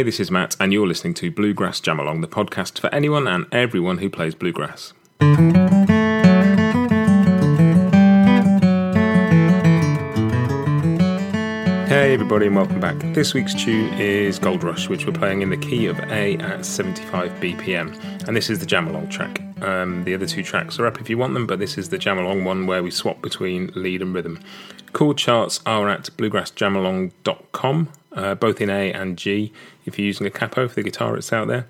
Hey, this is Matt, and you're listening to Bluegrass Jamalong, the podcast for anyone and everyone who plays bluegrass. Hey everybody and welcome back. This week's tune is Gold Rush, which we're playing in the key of A at 75 BPM, and this is the jam along track. Um, the other two tracks are up if you want them, but this is the jam along one where we swap between lead and rhythm. Chord charts are at bluegrassjamalong.com, uh, both in A and G if you're using a capo for the guitar it's out there.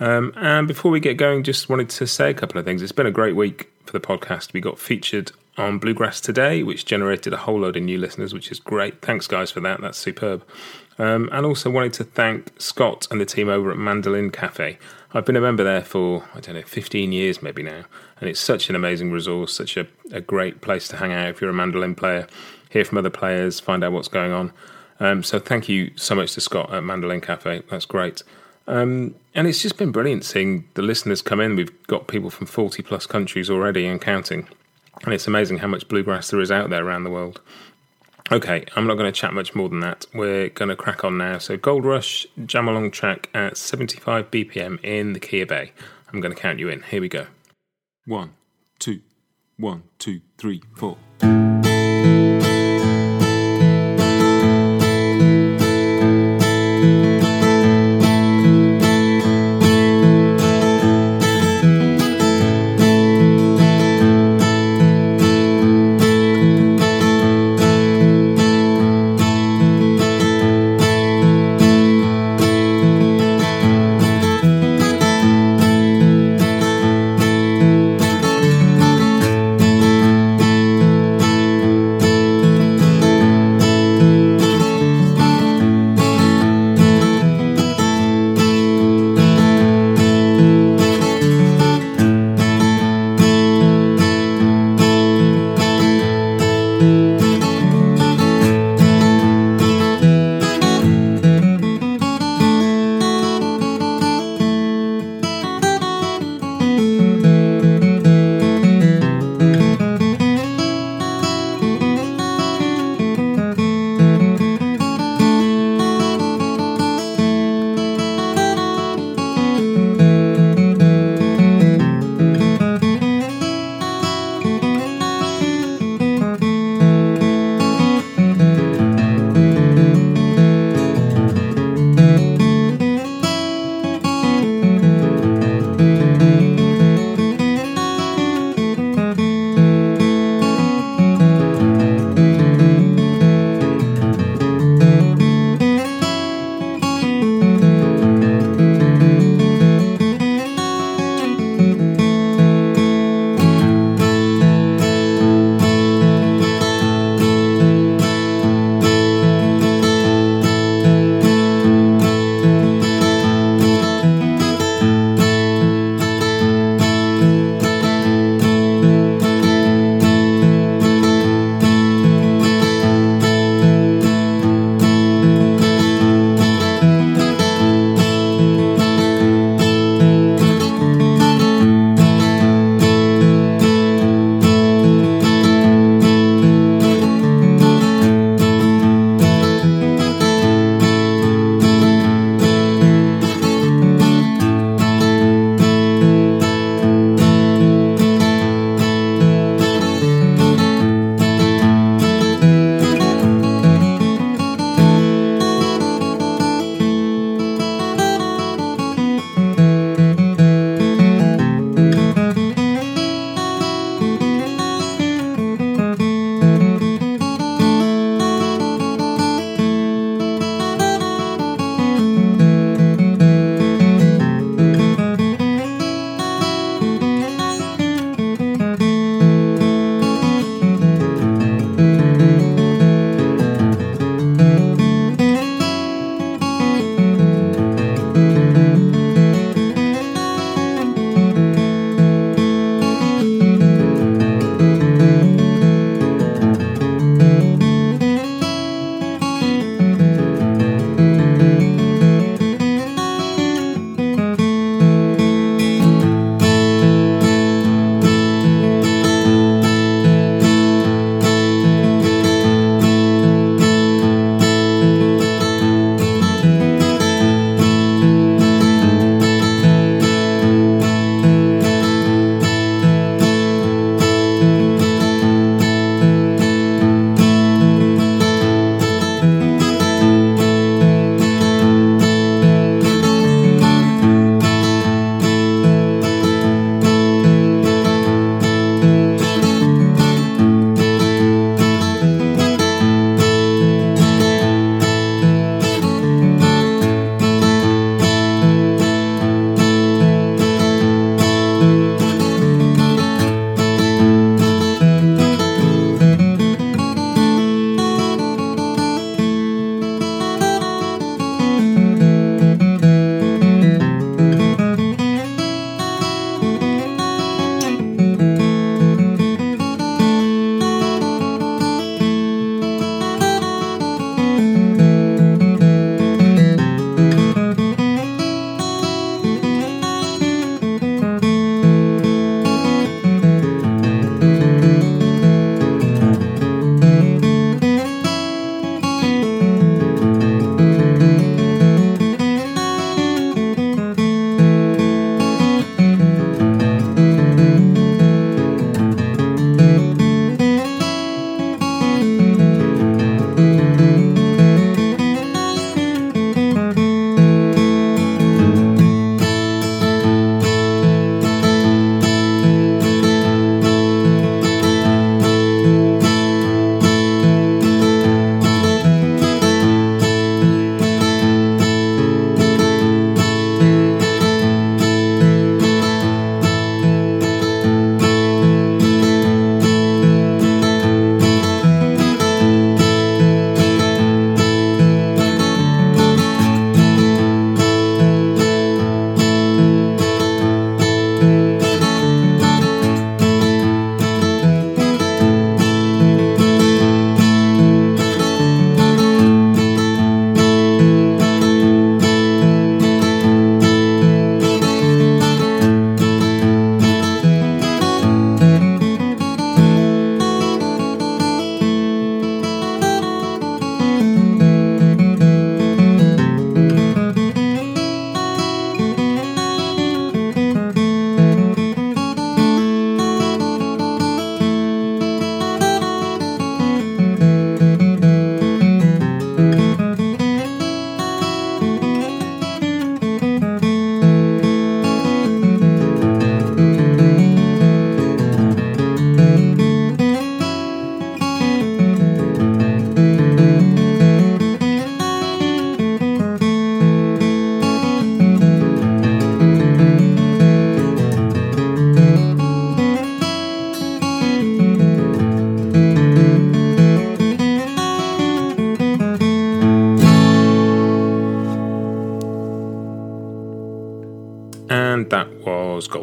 Um, and before we get going, just wanted to say a couple of things. It's been a great week for the podcast. We got featured on Bluegrass Today, which generated a whole load of new listeners, which is great. Thanks, guys, for that. That's superb. Um, and also wanted to thank Scott and the team over at Mandolin Cafe. I've been a member there for, I don't know, 15 years maybe now. And it's such an amazing resource, such a, a great place to hang out if you're a mandolin player, hear from other players, find out what's going on. Um, so thank you so much to Scott at Mandolin Cafe. That's great. Um, and it's just been brilliant seeing the listeners come in. We've got people from 40 plus countries already and counting. And it's amazing how much bluegrass there is out there around the world. Okay, I'm not going to chat much more than that. We're going to crack on now. So, Gold Rush, jam along track at 75 BPM in the key of A. I'm going to count you in. Here we go. One, two, one, two, three, four.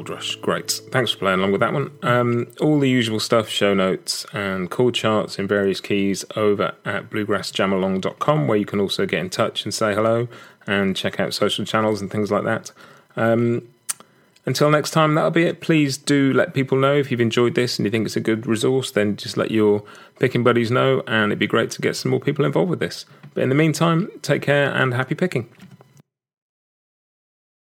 Gold Rush. Great. Thanks for playing along with that one. Um, all the usual stuff, show notes and chord charts in various keys over at bluegrassjamalong.com, where you can also get in touch and say hello and check out social channels and things like that. Um, until next time, that'll be it. Please do let people know if you've enjoyed this and you think it's a good resource, then just let your picking buddies know, and it'd be great to get some more people involved with this. But in the meantime, take care and happy picking.